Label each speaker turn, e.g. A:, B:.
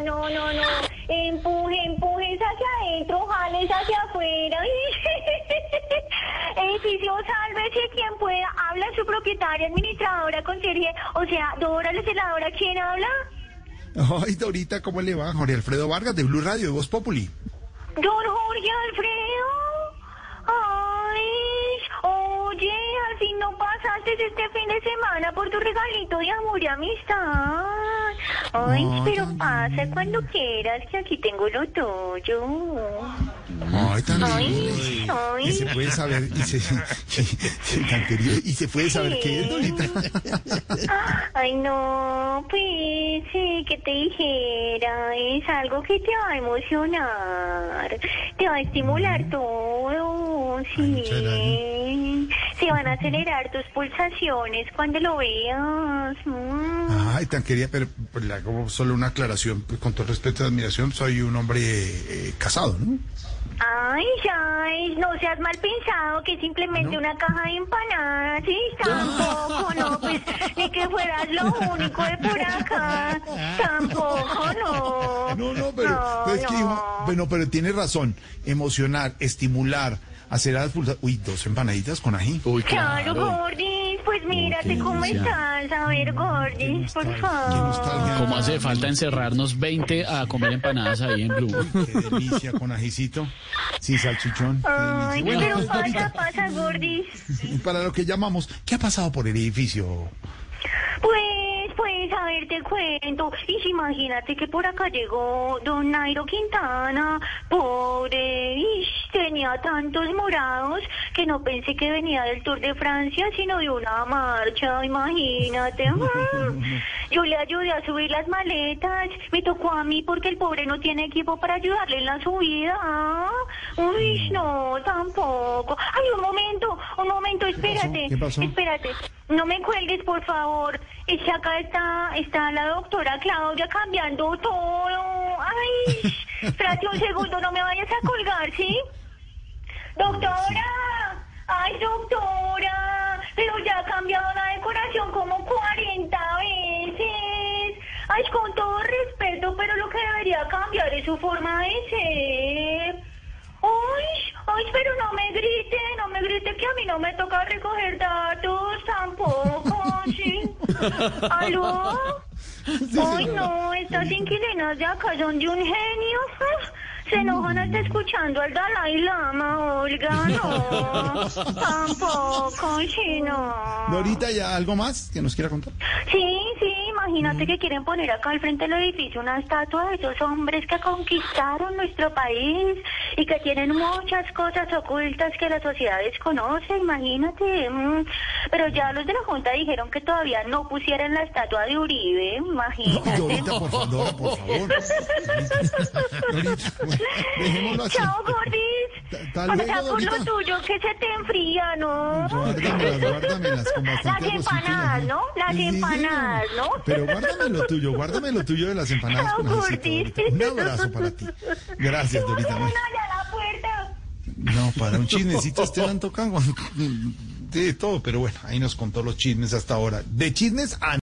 A: no, no, no. Empuje, empujes hacia adentro, jales hacia afuera. Edificio, sálvese quien pueda. Habla su propietaria, administradora, concierge. O sea, Dora, la celadora, ¿quién habla?
B: Ay, Dorita, ¿cómo le va? Jorge Alfredo Vargas, de Blue Radio, de Voz Populi.
A: Don Jorge Alfredo. Ay, oye, al fin no pasaste este fin de semana por tu regalito de amor y amistad. Ay, pero pasa cuando quieras, que aquí tengo lo tuyo.
B: Ay, tan
A: Ay, ay.
B: Y se puede saber, y se, y- tan querido, y se puede saber qué es.
A: Ay, no, pues, sí, que te dijera, es algo que te va a emocionar, te va a estimular todo, sí. Se van a acelerar tus pulsaciones cuando lo veas. mm.
B: Ay, tan querida, pero pues, le hago solo una aclaración, pues, con todo respeto y admiración, soy un hombre eh, casado, ¿no?
A: Ay, ay, no seas mal pensado que es simplemente una caja de empanadas, sí, tampoco, no, pues, ni que fueras lo único de por acá, tampoco, no.
B: No, no, pero,
A: No,
B: es que
A: no.
B: dijo, bueno, pero tiene razón, emocionar, estimular, hacer las pulsa- Uy, dos empanaditas con ají.
C: Uy,
A: Claro,
C: claro.
A: Gordis, pues mírate cómo estás, a ver, Gordis, por favor.
C: ¿Cómo hace falta encerrarnos 20 a comer empanadas ahí en Blue?
B: Qué delicia con ajicito, sin salchichón.
A: Ay,
B: delicia.
A: pero
B: Bueno,
A: pasa,
B: Dorita,
A: pasa, Gordis.
B: y para lo que llamamos, ¿qué ha pasado por el edificio?
A: Pues, a ver, te cuento. Y si imagínate que por acá llegó don Nairo Quintana, pobre, y tenía tantos morados que no pensé que venía del Tour de Francia, sino de una marcha, imagínate. Yo le ayudé a subir las maletas, me tocó a mí porque el pobre no tiene equipo para ayudarle en la subida. Uy, no, tampoco. Ay, un momento, un momento, espérate,
B: ¿Qué pasó?
A: espérate. No me cuelgues, por favor. Es que acá está, está la doctora Claudia cambiando todo. Ay, espérate un segundo, no me vayas a colgar, ¿sí? Doctora, ay, doctora, pero ya ha cambiado la decoración como 40 veces. Ay, con todo respeto, pero lo que debería cambiar es su forma de ser. Ay, ay, pero no me grite, no me grite que a mí no me toca recoger datos ¿sí? ¿Aló? Ay, no, estas inquilinas de acá son de un genio. Se enojan hasta escuchando al Dalai Lama, Olga, no. Tampoco, sí, no.
B: Dorita, ¿ya algo más que nos quiera contar?
A: Sí, sí, imagínate que quieren poner acá al frente del edificio una estatua de esos hombres que conquistaron nuestro país y que tienen muchas cosas ocultas que la sociedad desconoce, imagínate. mm. Pero ya los de la Junta dijeron que todavía no pusieran la estatua de Uribe, imagínate.
B: Dorita, por favor, por favor. Dorita, bueno, dejémoslo así.
A: Chao, gordis.
B: Ta- tal
A: Pasa
B: luego,
A: por lo tuyo, que se te enfría, ¿no?
B: Guárdamelas, guárdamelas con
A: Las
B: bastante
A: empanadas. ¿no? Las
B: Sí,
A: empanadas. ¿no?
B: Pero guárdame lo tuyo, guárdame lo tuyo de las empanadas
A: Chao,
B: con. Un abrazo para ti. Gracias, Dorita.
A: Una
B: Bueno,
A: ya a la puerta.
B: No, para un chismecito este han tocado de todo, pero bueno, ahí nos contó los chismes hasta ahora. De chismes a